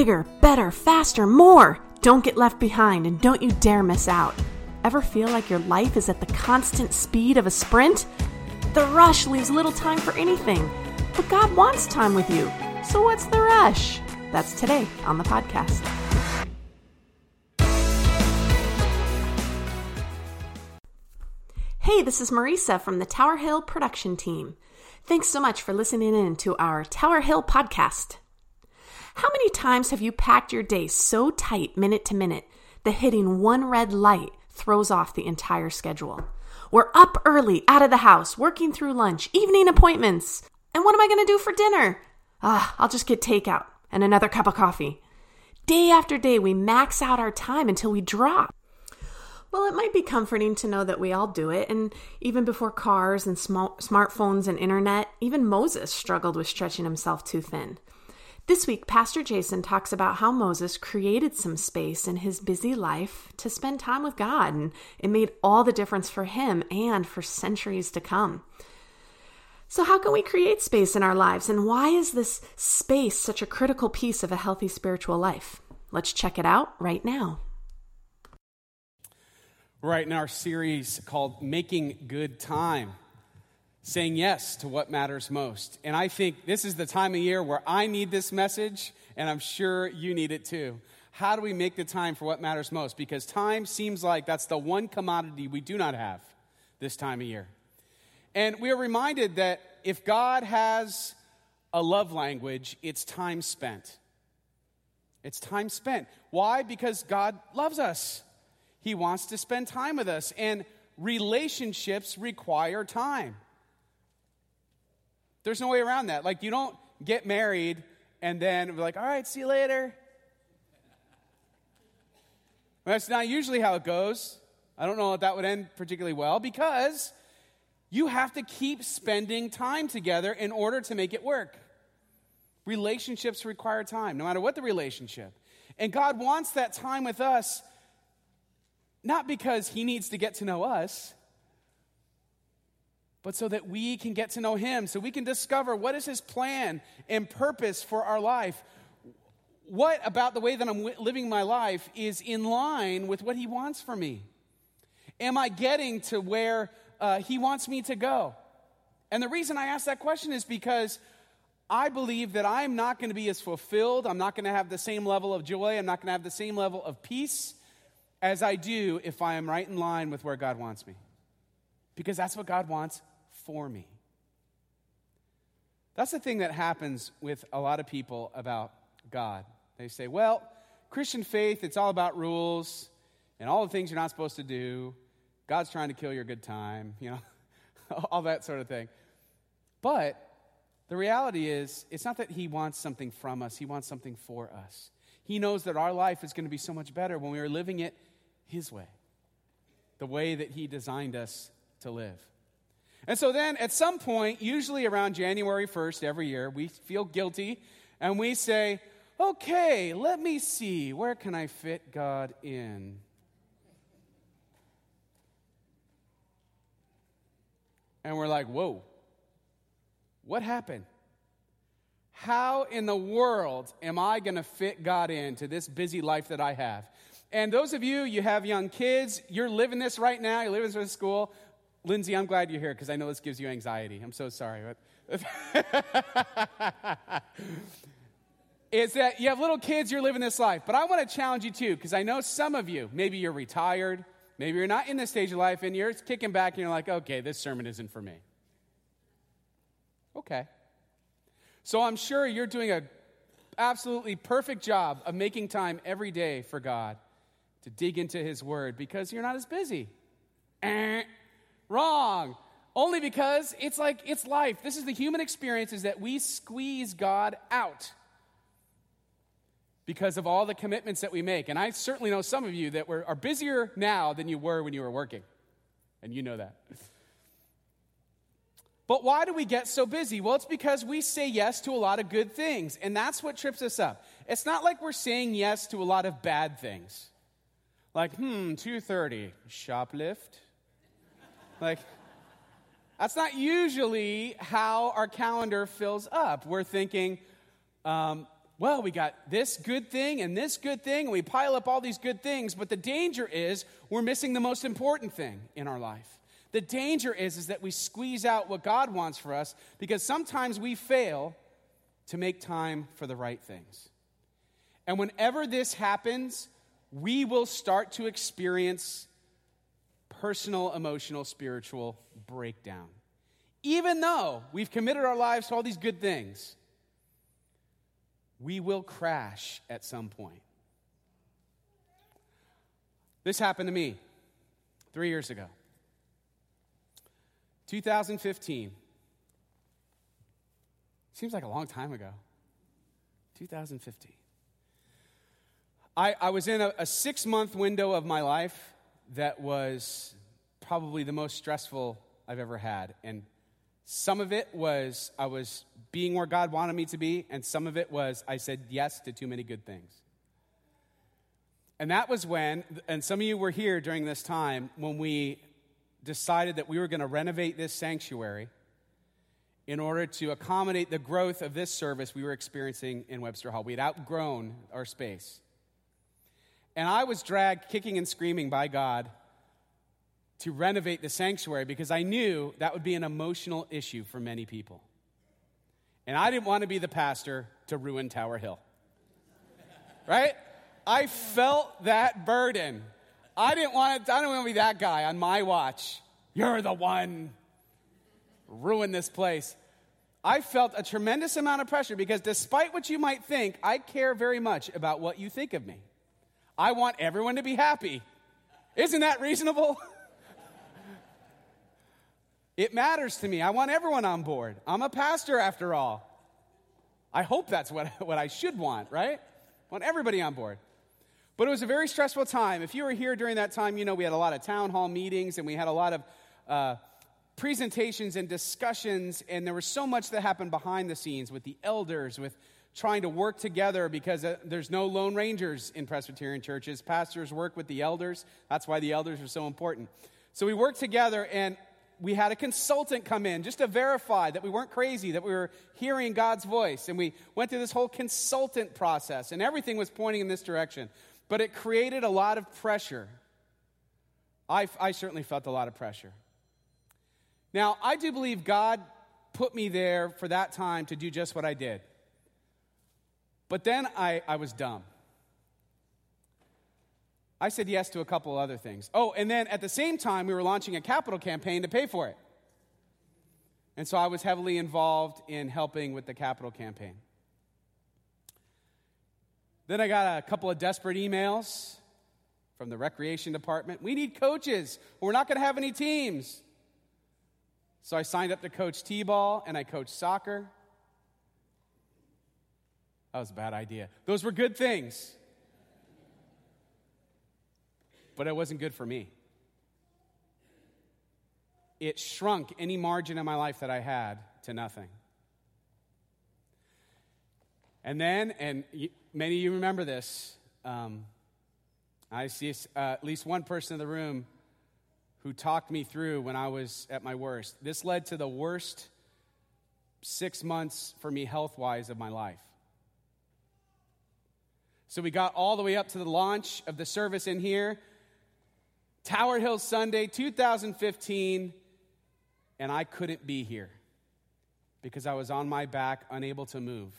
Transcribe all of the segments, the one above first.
bigger, better, faster, more. Don't get left behind and don't you dare miss out. Ever feel like your life is at the constant speed of a sprint? The rush leaves little time for anything. But God wants time with you. So what's the rush? That's today on the podcast. Hey, this is Marisa from the Tower Hill production team. Thanks so much for listening in to our Tower Hill podcast. How many times have you packed your day so tight, minute to minute, that hitting one red light throws off the entire schedule? We're up early, out of the house, working through lunch, evening appointments. And what am I going to do for dinner? Ah, I'll just get takeout and another cup of coffee. Day after day, we max out our time until we drop. Well, it might be comforting to know that we all do it, and even before cars and sm- smartphones and internet, even Moses struggled with stretching himself too thin. This week, Pastor Jason talks about how Moses created some space in his busy life to spend time with God, and it made all the difference for him and for centuries to come. So, how can we create space in our lives, and why is this space such a critical piece of a healthy spiritual life? Let's check it out right now. Right in our series called Making Good Time saying yes to what matters most. And I think this is the time of year where I need this message, and I'm sure you need it too. How do we make the time for what matters most? Because time seems like that's the one commodity we do not have this time of year. And we are reminded that if God has a love language, it's time spent. It's time spent. Why? Because God loves us. He wants to spend time with us. And relationships require time. There's no way around that. Like, you don't get married and then be like, all right, see you later. That's not usually how it goes. I don't know if that would end particularly well because you have to keep spending time together in order to make it work. Relationships require time, no matter what the relationship. And God wants that time with us, not because He needs to get to know us, but so that we can get to know Him, so we can discover what is His plan and purpose for our life. What about the way that I'm living my life is in line with what He wants for me? Am I getting to where uh, He wants me to go? And the reason I ask that question is because I believe that I'm not going to be as fulfilled, I'm not going to have the same level of joy, I'm not going to have the same level of peace as I do if I am right in line with where God wants me. Because that's what God wants for me. That's the thing that happens with a lot of people about God. They say, well, Christian faith, it's all about rules and all the things you're not supposed to do. God's trying to kill your good time, you know, all that sort of thing. But the reality is, it's not that He wants something from us, He wants something for us. He knows that our life is going to be so much better when we are living it His way, the way that He designed us to live. And so then at some point, usually around January 1st every year, we feel guilty and we say, okay, let me see, where can I fit God in? And we're like, whoa, what happened? How in the world am I going to fit God into this busy life that I have? And those of you, you have young kids, you're living this right now, you're living this in school. Lindsay, I'm glad you're here because I know this gives you anxiety. I'm so sorry. is that you have little kids, you're living this life. But I want to challenge you too because I know some of you, maybe you're retired, maybe you're not in this stage of life, and you're kicking back and you're like, okay, this sermon isn't for me. Okay. So I'm sure you're doing a absolutely perfect job of making time every day for God to dig into His Word because you're not as busy. Eh. Wrong. Only because it's like it's life. This is the human experience is that we squeeze God out because of all the commitments that we make. And I certainly know some of you that were, are busier now than you were when you were working. And you know that. But why do we get so busy? Well, it's because we say yes to a lot of good things, and that's what trips us up. It's not like we're saying yes to a lot of bad things. Like, hmm, 2:30, shoplift. Like, that's not usually how our calendar fills up. We're thinking, um, well, we got this good thing and this good thing, and we pile up all these good things, but the danger is we're missing the most important thing in our life. The danger is, is that we squeeze out what God wants for us because sometimes we fail to make time for the right things. And whenever this happens, we will start to experience personal, emotional, spiritual breakdown. Even though we've committed our lives to all these good things, we will crash at some point. This happened to me three years ago. 2015. Seems like a long time ago. 2015. I, I was in a, a six month window of my life that was probably the most stressful I've ever had. And some of it was I was being where God wanted me to be, and some of it was I said yes to too many good things. And that was when, and some of you were here during this time, when we decided that we were going to renovate this sanctuary in order to accommodate the growth of this service we were experiencing in Webster Hall. We had outgrown our space. And I was dragged kicking and screaming by God to renovate the sanctuary because I knew that would be an emotional issue for many people. And I didn't want to be the pastor to ruin Tower Hill. Right? I felt that burden. I didn't want to, I didn't want to be that guy on my watch. You're the one ruin this place. I felt a tremendous amount of pressure because despite what you might think, I care very much about what you think of me. I want everyone to be happy. Isn't that reasonable? It matters to me. I want everyone on board. I'm a pastor after all. I hope that's what, what I should want, right? I want everybody on board. But it was a very stressful time. If you were here during that time, you know we had a lot of town hall meetings and we had a lot of uh, presentations and discussions, and there was so much that happened behind the scenes with the elders, with trying to work together because uh, there's no lone rangers in Presbyterian churches. Pastors work with the elders. That's why the elders are so important. So we worked together, and we had a consultant come in just to verify that we weren't crazy, that we were hearing God's voice. And we went through this whole consultant process, and everything was pointing in this direction. But it created a lot of pressure. I, I certainly felt a lot of pressure. Now, I do believe God put me there for that time to do just what I did. But then I, I was dumb. I said yes to a couple other things. Oh, and then at the same time, we were launching a capital campaign to pay for it. And so I was heavily involved in helping with the capital campaign. Then I got a couple of desperate emails from the recreation department. We need coaches, we're not going to have any teams. So I signed up to coach T ball and I coached soccer. That was a bad idea. Those were good things but it wasn't good for me. It shrunk any margin in my life that I had to nothing. And then, and many of you remember this, um, I see uh, at least one person in the room who talked me through when I was at my worst. This led to the worst six months for me health wise of my life. So we got all the way up to the launch of the service in here. Tower Hill Sunday 2015, and I couldn't be here because I was on my back, unable to move.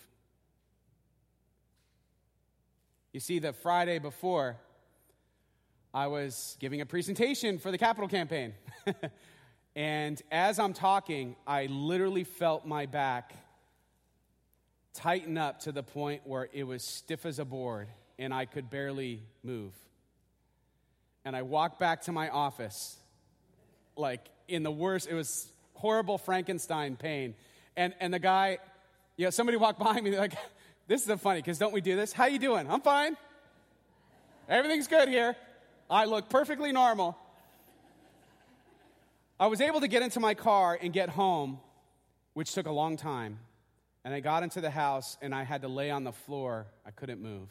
You see, the Friday before, I was giving a presentation for the capital campaign. and as I'm talking, I literally felt my back tighten up to the point where it was stiff as a board and I could barely move and I walked back to my office, like in the worst, it was horrible Frankenstein pain. And, and the guy, you know, somebody walked behind me, like, this is funny, because don't we do this? How you doing? I'm fine. Everything's good here. I look perfectly normal. I was able to get into my car and get home, which took a long time. And I got into the house and I had to lay on the floor. I couldn't move.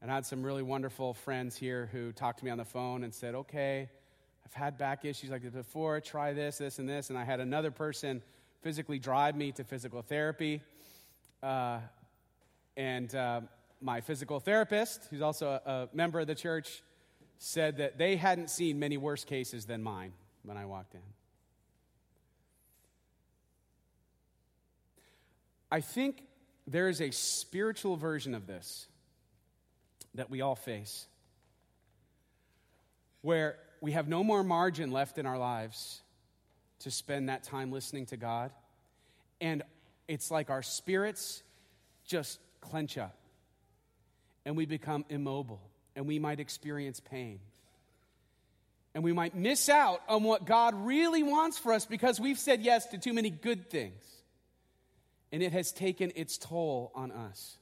And I had some really wonderful friends here who talked to me on the phone and said, okay, I've had back issues like this before, try this, this, and this. And I had another person physically drive me to physical therapy. Uh, And uh, my physical therapist, who's also a, a member of the church, said that they hadn't seen many worse cases than mine when I walked in. I think there is a spiritual version of this that we all face where we have no more margin left in our lives to spend that time listening to God. And it's like our spirits just clench up and we become immobile and we might experience pain. And we might miss out on what God really wants for us because we've said yes to too many good things. And it has taken its toll on us.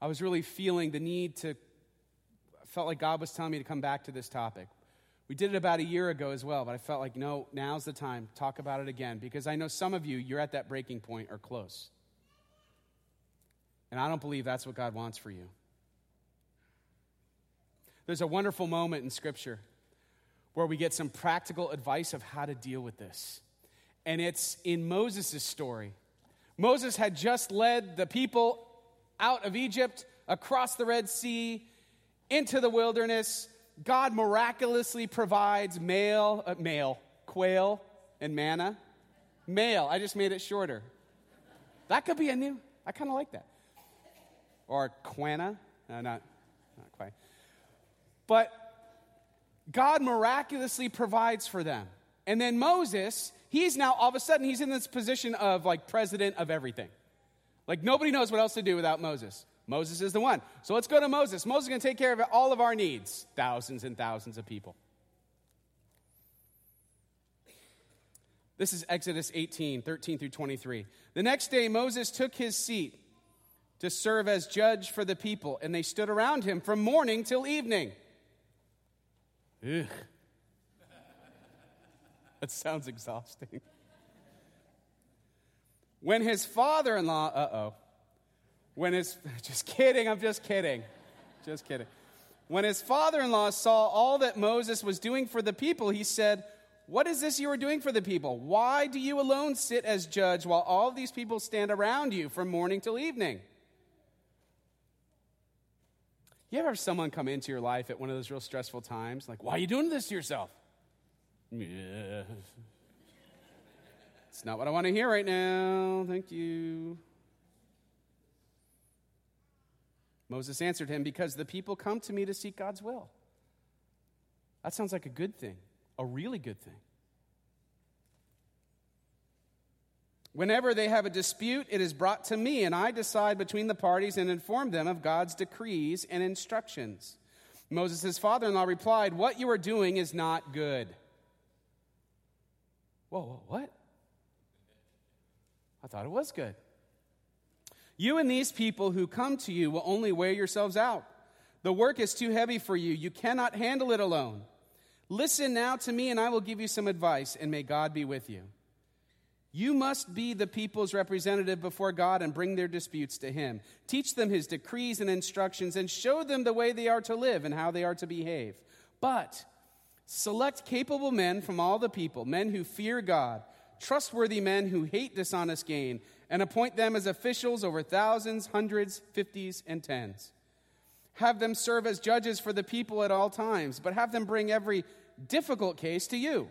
I was really feeling the need to, I felt like God was telling me to come back to this topic. We did it about a year ago as well, but I felt like, no, now's the time. Talk about it again because I know some of you, you're at that breaking point or close. And I don't believe that's what God wants for you. There's a wonderful moment in Scripture where we get some practical advice of how to deal with this. And it's in Moses' story. Moses had just led the people out of Egypt, across the Red Sea, into the wilderness. God miraculously provides male, uh, male, quail and manna. Male, I just made it shorter. That could be a new, I kind of like that or quana. No, not, not quite. But God miraculously provides for them. And then Moses, he's now all of a sudden he's in this position of like president of everything. Like nobody knows what else to do without Moses. Moses is the one. So let's go to Moses. Moses is going to take care of all of our needs, thousands and thousands of people. This is Exodus 18, 13 through 23. The next day, Moses took his seat to serve as judge for the people, and they stood around him from morning till evening. Ugh. That sounds exhausting. When his father in law, uh oh, when his, just kidding, I'm just kidding, just kidding. When his father in law saw all that Moses was doing for the people, he said, What is this you are doing for the people? Why do you alone sit as judge while all these people stand around you from morning till evening? You ever have someone come into your life at one of those real stressful times? Like, why are you doing this to yourself? Yeah. It's not what I want to hear right now. Thank you. Moses answered him, Because the people come to me to seek God's will. That sounds like a good thing, a really good thing. Whenever they have a dispute, it is brought to me, and I decide between the parties and inform them of God's decrees and instructions. Moses' father in law replied, What you are doing is not good. Whoa, whoa, what? I thought it was good. You and these people who come to you will only wear yourselves out. The work is too heavy for you. You cannot handle it alone. Listen now to me, and I will give you some advice, and may God be with you. You must be the people's representative before God and bring their disputes to Him. Teach them His decrees and instructions and show them the way they are to live and how they are to behave. But select capable men from all the people, men who fear God, trustworthy men who hate dishonest gain, and appoint them as officials over thousands, hundreds, fifties, and tens. Have them serve as judges for the people at all times, but have them bring every difficult case to you.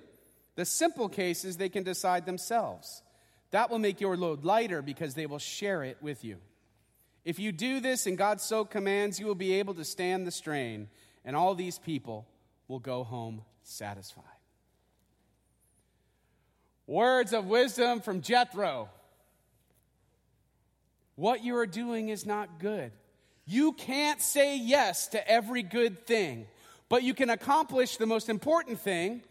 The simple cases they can decide themselves. That will make your load lighter because they will share it with you. If you do this and God so commands, you will be able to stand the strain, and all these people will go home satisfied. Words of wisdom from Jethro. What you are doing is not good. You can't say yes to every good thing, but you can accomplish the most important thing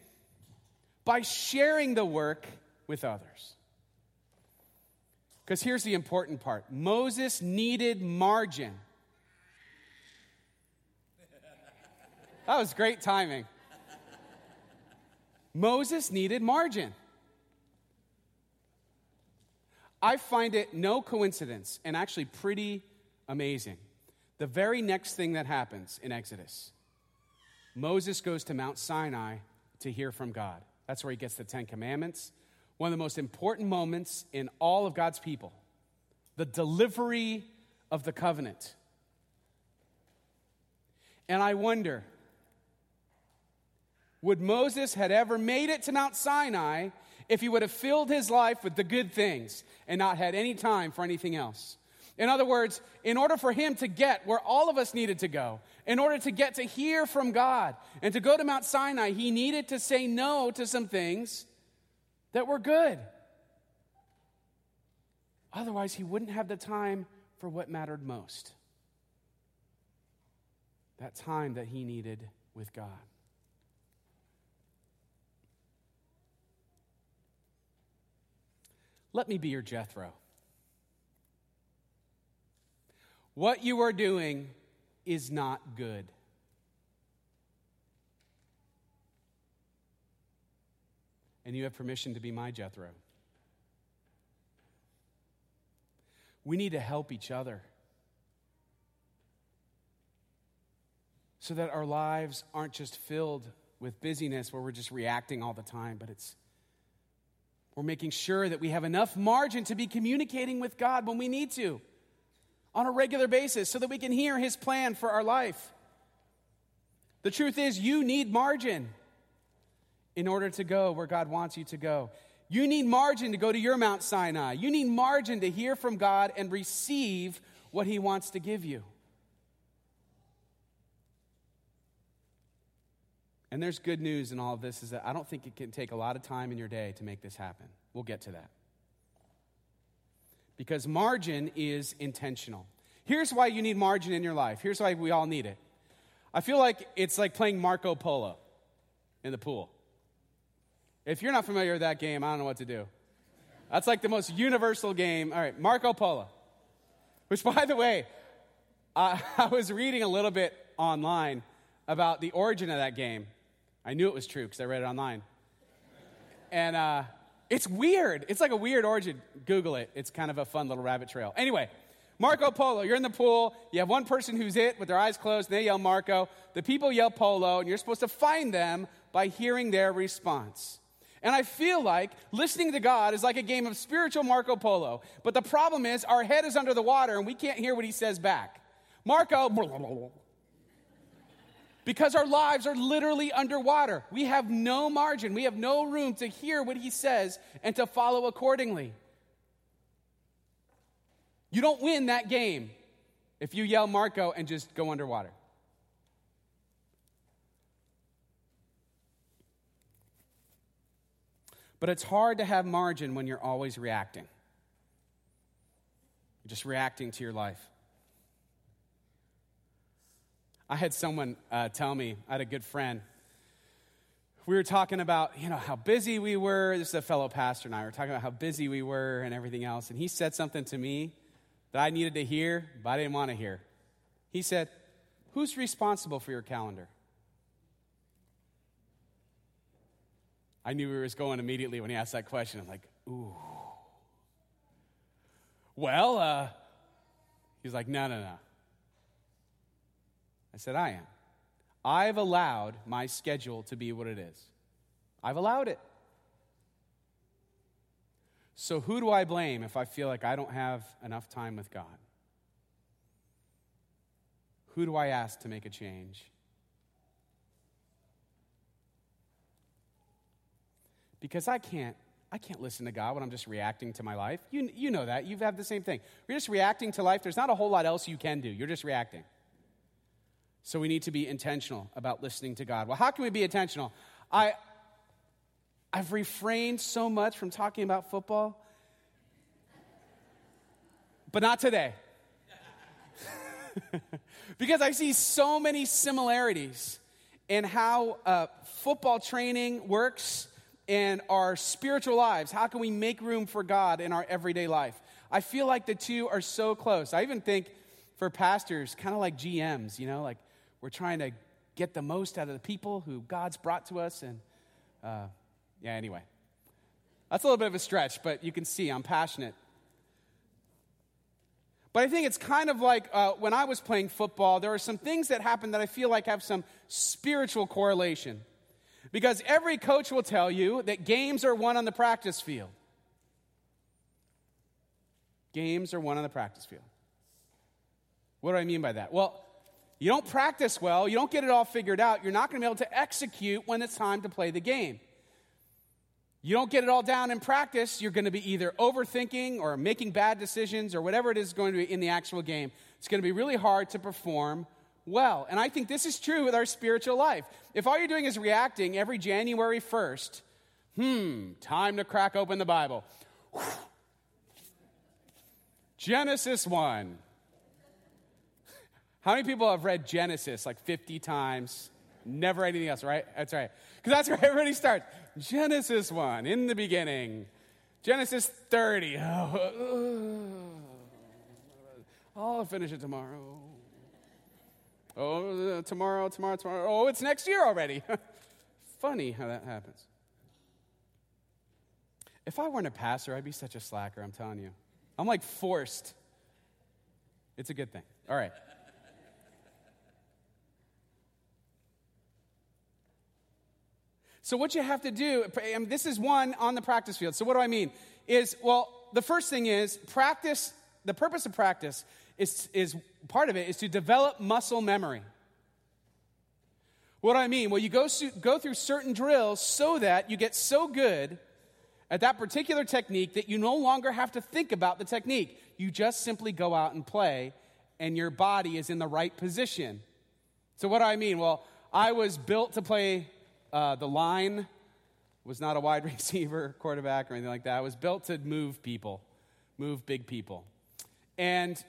by sharing the work with others. Because here's the important part Moses needed margin. That was great timing. Moses needed margin. I find it no coincidence and actually pretty amazing. The very next thing that happens in Exodus, Moses goes to Mount Sinai to hear from God. That's where he gets the Ten Commandments. one of the most important moments in all of God's people the delivery of the covenant. And I wonder would Moses had ever made it to Mount Sinai if he would have filled his life with the good things and not had any time for anything else? In other words, in order for him to get where all of us needed to go, in order to get to hear from God and to go to Mount Sinai, he needed to say no to some things that were good. Otherwise, he wouldn't have the time for what mattered most that time that he needed with God. Let me be your Jethro. What you are doing is not good. And you have permission to be my Jethro. We need to help each other so that our lives aren't just filled with busyness where we're just reacting all the time, but it's we're making sure that we have enough margin to be communicating with God when we need to on a regular basis so that we can hear His plan for our life. The truth is, you need margin in order to go where God wants you to go. You need margin to go to your Mount Sinai. You need margin to hear from God and receive what He wants to give you. And there's good news in all of this is that I don't think it can take a lot of time in your day to make this happen. We'll get to that. Because margin is intentional. Here's why you need margin in your life. Here's why we all need it. I feel like it's like playing Marco Polo in the pool. If you're not familiar with that game, I don't know what to do. That's like the most universal game. All right, Marco Polo. Which, by the way, I, I was reading a little bit online about the origin of that game. I knew it was true because I read it online. And uh, it's weird. It's like a weird origin. Google it. It's kind of a fun little rabbit trail. Anyway, Marco Polo, you're in the pool. You have one person who's it with their eyes closed, they yell Marco. The people yell Polo, and you're supposed to find them by hearing their response. And I feel like listening to God is like a game of spiritual Marco Polo. But the problem is, our head is under the water, and we can't hear what he says back. Marco, because our lives are literally underwater. We have no margin, we have no room to hear what he says and to follow accordingly. You don't win that game if you yell Marco and just go underwater. But it's hard to have margin when you're always reacting. You're just reacting to your life. I had someone uh, tell me, I had a good friend. We were talking about, you know, how busy we were. This is a fellow pastor and I were talking about how busy we were and everything else. And he said something to me that I needed to hear, but I didn't want to hear. He said, Who's responsible for your calendar? I knew he was going immediately when he asked that question. I'm like, ooh. Well, uh, he's like, no, no, no. I said, I am. I've allowed my schedule to be what it is. I've allowed it. So, who do I blame if I feel like I don't have enough time with God? Who do I ask to make a change? Because I can't I can't listen to God when I'm just reacting to my life. You, you know that. You've had the same thing. You're just reacting to life. There's not a whole lot else you can do. You're just reacting. So we need to be intentional about listening to God. Well, how can we be intentional? I, I've refrained so much from talking about football, but not today. because I see so many similarities in how uh, football training works in our spiritual lives. How can we make room for God in our everyday life? I feel like the two are so close. I even think for pastors, kind of like GMs, you know, like we're trying to get the most out of the people who God's brought to us. And uh, yeah, anyway. That's a little bit of a stretch, but you can see I'm passionate. But I think it's kind of like uh, when I was playing football, there are some things that happen that I feel like have some spiritual correlation. Because every coach will tell you that games are won on the practice field. Games are won on the practice field. What do I mean by that? Well, you don't practice well, you don't get it all figured out, you're not going to be able to execute when it's time to play the game. You don't get it all down in practice, you're going to be either overthinking or making bad decisions or whatever it is going to be in the actual game. It's going to be really hard to perform well. And I think this is true with our spiritual life. If all you're doing is reacting every January 1st, hmm, time to crack open the Bible. Genesis 1. How many people have read Genesis like 50 times? Never anything else, right? That's right. Because that's where everybody starts. Genesis 1, in the beginning. Genesis 30. Oh, I'll finish it tomorrow. Oh, uh, tomorrow, tomorrow, tomorrow. Oh, it's next year already. Funny how that happens. If I weren't a pastor, I'd be such a slacker, I'm telling you. I'm like forced. It's a good thing. All right. So, what you have to do, and this is one on the practice field. So, what do I mean? Is, well, the first thing is practice, the purpose of practice is, is part of it is to develop muscle memory. What do I mean? Well, you go, go through certain drills so that you get so good at that particular technique that you no longer have to think about the technique. You just simply go out and play, and your body is in the right position. So, what do I mean? Well, I was built to play uh, the line, was not a wide receiver, quarterback, or anything like that. It was built to move people, move big people. And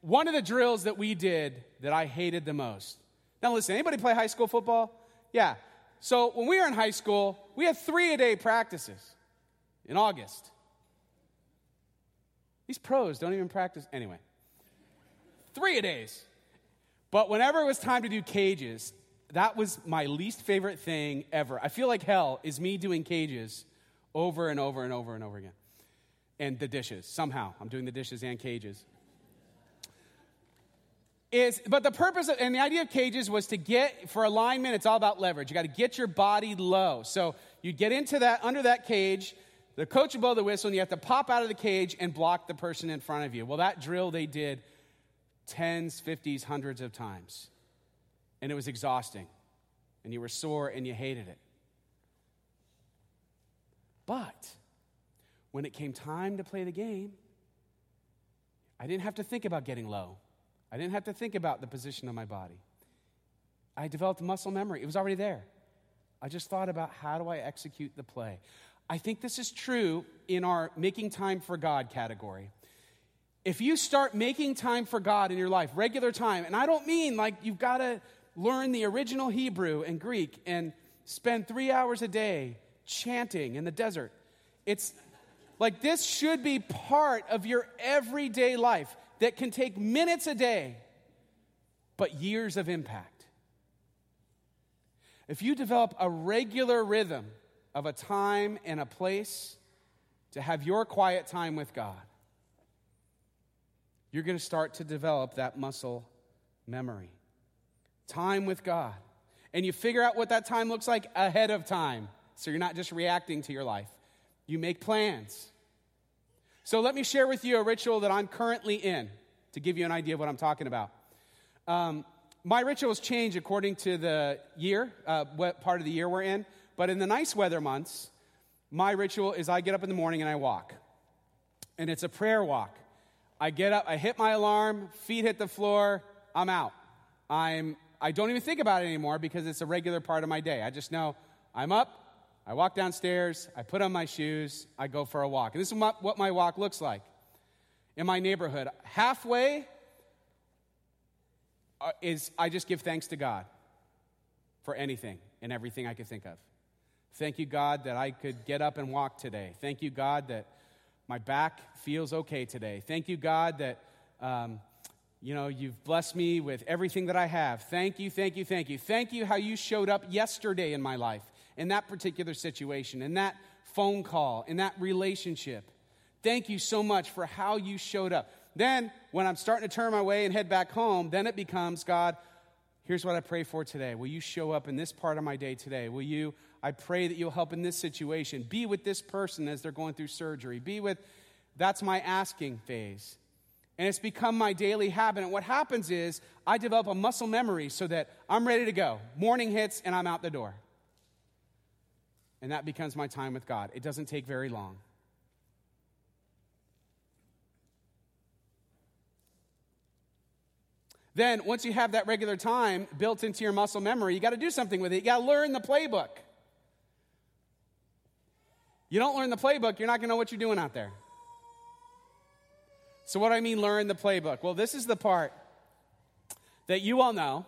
one of the drills that we did that I hated the most. Now, listen, anybody play high school football? Yeah. So when we were in high school, we had three a day practices in August. These pros don't even practice. Anyway, three a days. But whenever it was time to do cages, that was my least favorite thing ever. I feel like hell is me doing cages over and over and over and over again. And the dishes. Somehow, I'm doing the dishes and cages is but the purpose of, and the idea of cages was to get for alignment it's all about leverage you got to get your body low so you get into that under that cage the coach will blow the whistle and you have to pop out of the cage and block the person in front of you well that drill they did tens 50s hundreds of times and it was exhausting and you were sore and you hated it but when it came time to play the game i didn't have to think about getting low I didn't have to think about the position of my body. I developed muscle memory, it was already there. I just thought about how do I execute the play. I think this is true in our making time for God category. If you start making time for God in your life, regular time, and I don't mean like you've got to learn the original Hebrew and Greek and spend three hours a day chanting in the desert. It's like this should be part of your everyday life that can take minutes a day, but years of impact. If you develop a regular rhythm of a time and a place to have your quiet time with God, you're going to start to develop that muscle memory. Time with God. And you figure out what that time looks like ahead of time. So you're not just reacting to your life. You make plans. So let me share with you a ritual that I'm currently in to give you an idea of what I'm talking about. Um, my rituals change according to the year, uh, what part of the year we're in. But in the nice weather months, my ritual is I get up in the morning and I walk. And it's a prayer walk. I get up, I hit my alarm, feet hit the floor, I'm out. I'm, I don't even think about it anymore because it's a regular part of my day. I just know I'm up, I walk downstairs, I put on my shoes, I go for a walk. And this is what my walk looks like in my neighborhood. Halfway uh, is I just give thanks to God for anything and everything I could think of. Thank you, God, that I could get up and walk today. Thank you, God, that my back feels okay today. Thank you, God, that. Um, you know, you've blessed me with everything that I have. Thank you, thank you, thank you. Thank you how you showed up yesterday in my life in that particular situation, in that phone call, in that relationship. Thank you so much for how you showed up. Then, when I'm starting to turn my way and head back home, then it becomes God, here's what I pray for today. Will you show up in this part of my day today? Will you? I pray that you'll help in this situation. Be with this person as they're going through surgery. Be with, that's my asking phase. And it's become my daily habit. And what happens is I develop a muscle memory so that I'm ready to go. Morning hits and I'm out the door. And that becomes my time with God. It doesn't take very long. Then, once you have that regular time built into your muscle memory, you got to do something with it. You got to learn the playbook. You don't learn the playbook, you're not going to know what you're doing out there. So, what do I mean, learn the playbook? Well, this is the part that you all know,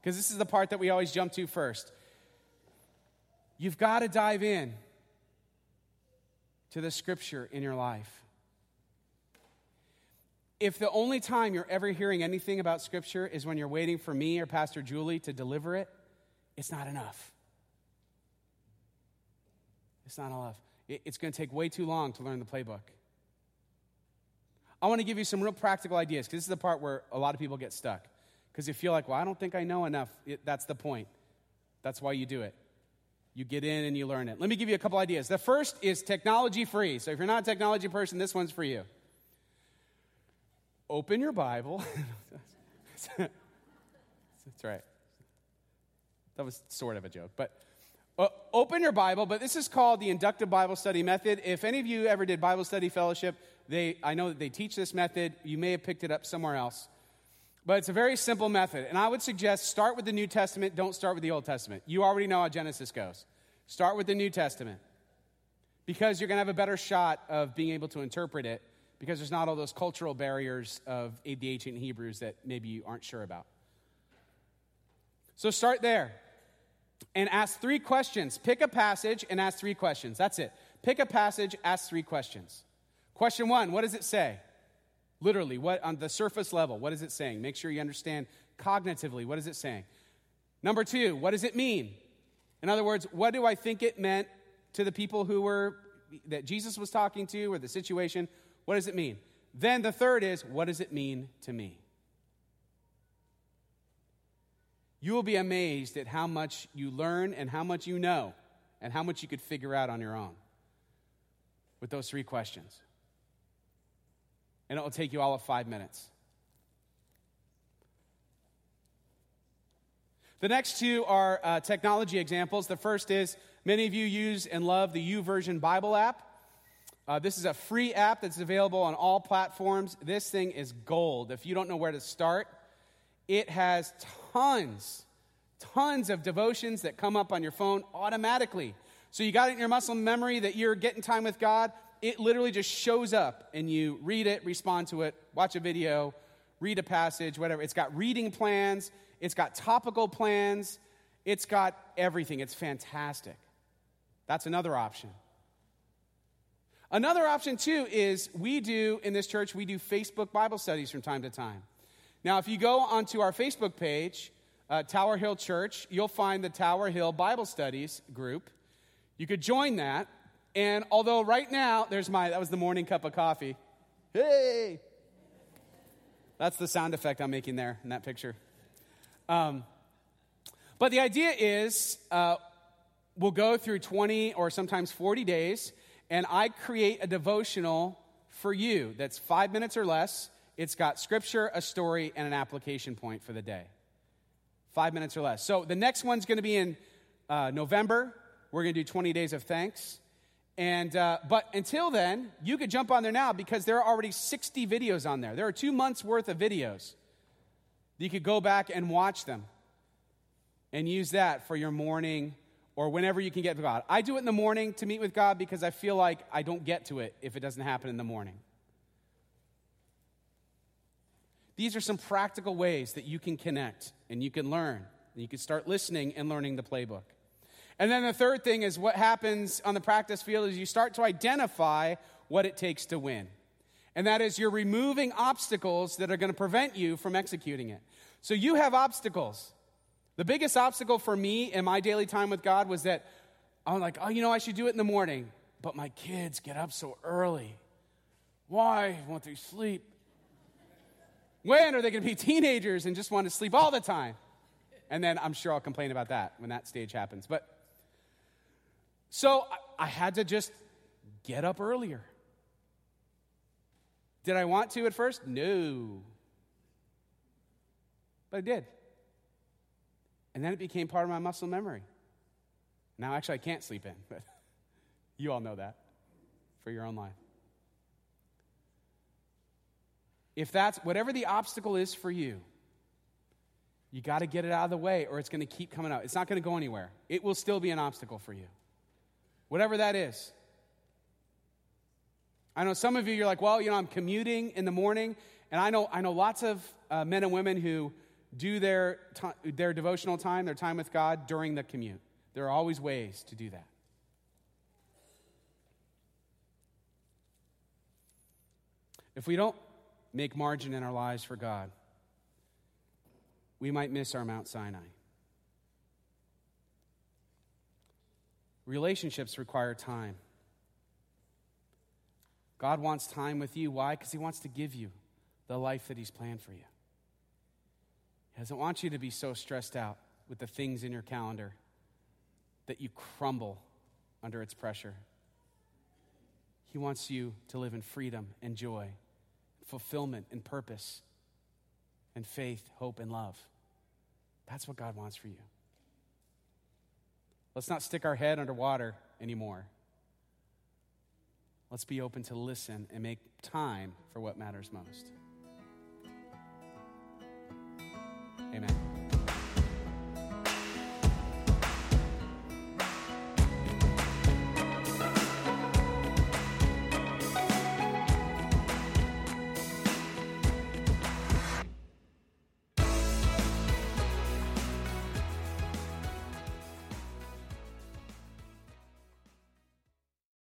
because this is the part that we always jump to first. You've got to dive in to the scripture in your life if the only time you're ever hearing anything about Scripture is when you're waiting for me or Pastor Julie to deliver it, it's not enough. It's not enough. It's going to take way too long to learn the playbook. I want to give you some real practical ideas because this is the part where a lot of people get stuck. Because you feel like, well, I don't think I know enough. It, that's the point. That's why you do it. You get in and you learn it. Let me give you a couple ideas. The first is technology free. So if you're not a technology person, this one's for you open your Bible. That's right. That was sort of a joke, but uh, open your Bible. But this is called the inductive Bible study method. If any of you ever did Bible study fellowship, they I know that they teach this method. You may have picked it up somewhere else. But it's a very simple method. And I would suggest start with the New Testament, don't start with the Old Testament. You already know how Genesis goes. Start with the New Testament because you're going to have a better shot of being able to interpret it because there's not all those cultural barriers of the ancient Hebrews that maybe you aren't sure about. So start there and ask three questions. Pick a passage and ask three questions. That's it. Pick a passage, ask three questions. Question one What does it say? Literally, what on the surface level, what is it saying? Make sure you understand cognitively what is it saying. Number two, what does it mean? In other words, what do I think it meant to the people who were that Jesus was talking to or the situation? What does it mean? Then the third is, what does it mean to me? You will be amazed at how much you learn and how much you know and how much you could figure out on your own with those three questions. And it will take you all of five minutes. The next two are uh, technology examples. The first is many of you use and love the YouVersion Bible app. Uh, this is a free app that's available on all platforms. This thing is gold. If you don't know where to start, it has tons, tons of devotions that come up on your phone automatically. So you got it in your muscle memory that you're getting time with God. It literally just shows up and you read it, respond to it, watch a video, read a passage, whatever. It's got reading plans, it's got topical plans, it's got everything. It's fantastic. That's another option. Another option, too, is we do in this church, we do Facebook Bible studies from time to time. Now, if you go onto our Facebook page, uh, Tower Hill Church, you'll find the Tower Hill Bible Studies group. You could join that. And although right now, there's my, that was the morning cup of coffee. Hey! That's the sound effect I'm making there in that picture. Um, but the idea is uh, we'll go through 20 or sometimes 40 days and I create a devotional for you that's five minutes or less. It's got scripture, a story, and an application point for the day. Five minutes or less. So the next one's going to be in uh, November. We're going to do 20 days of thanks. And, uh, but until then, you could jump on there now because there are already 60 videos on there. There are two months worth of videos. You could go back and watch them and use that for your morning or whenever you can get to God. I do it in the morning to meet with God because I feel like I don't get to it if it doesn't happen in the morning. These are some practical ways that you can connect and you can learn. And you can start listening and learning the playbook. And then the third thing is what happens on the practice field is you start to identify what it takes to win. And that is you're removing obstacles that are going to prevent you from executing it. So you have obstacles. The biggest obstacle for me in my daily time with God was that I'm like, oh, you know, I should do it in the morning, but my kids get up so early. Why won't they sleep? When are they going to be teenagers and just want to sleep all the time? And then I'm sure I'll complain about that when that stage happens. But So I, had to just get up earlier. Did I want to at first? No. But I did. And then it became part of my muscle memory. Now, actually, I can't sleep in, but you all know that for your own life. If that's whatever the obstacle is for you, you got to get it out of the way or it's going to keep coming up. It's not going to go anywhere. It will still be an obstacle for you. Whatever that is. I know some of you, you're like, well, you know, I'm commuting in the morning. And I know, I know lots of uh, men and women who do their, t- their devotional time, their time with God during the commute. There are always ways to do that. If we don't make margin in our lives for God, we might miss our Mount Sinai. Relationships require time. God wants time with you. Why? Because He wants to give you the life that He's planned for you. He doesn't want you to be so stressed out with the things in your calendar that you crumble under its pressure. He wants you to live in freedom and joy, fulfillment and purpose, and faith, hope, and love. That's what God wants for you. Let's not stick our head underwater anymore. Let's be open to listen and make time for what matters most. Amen.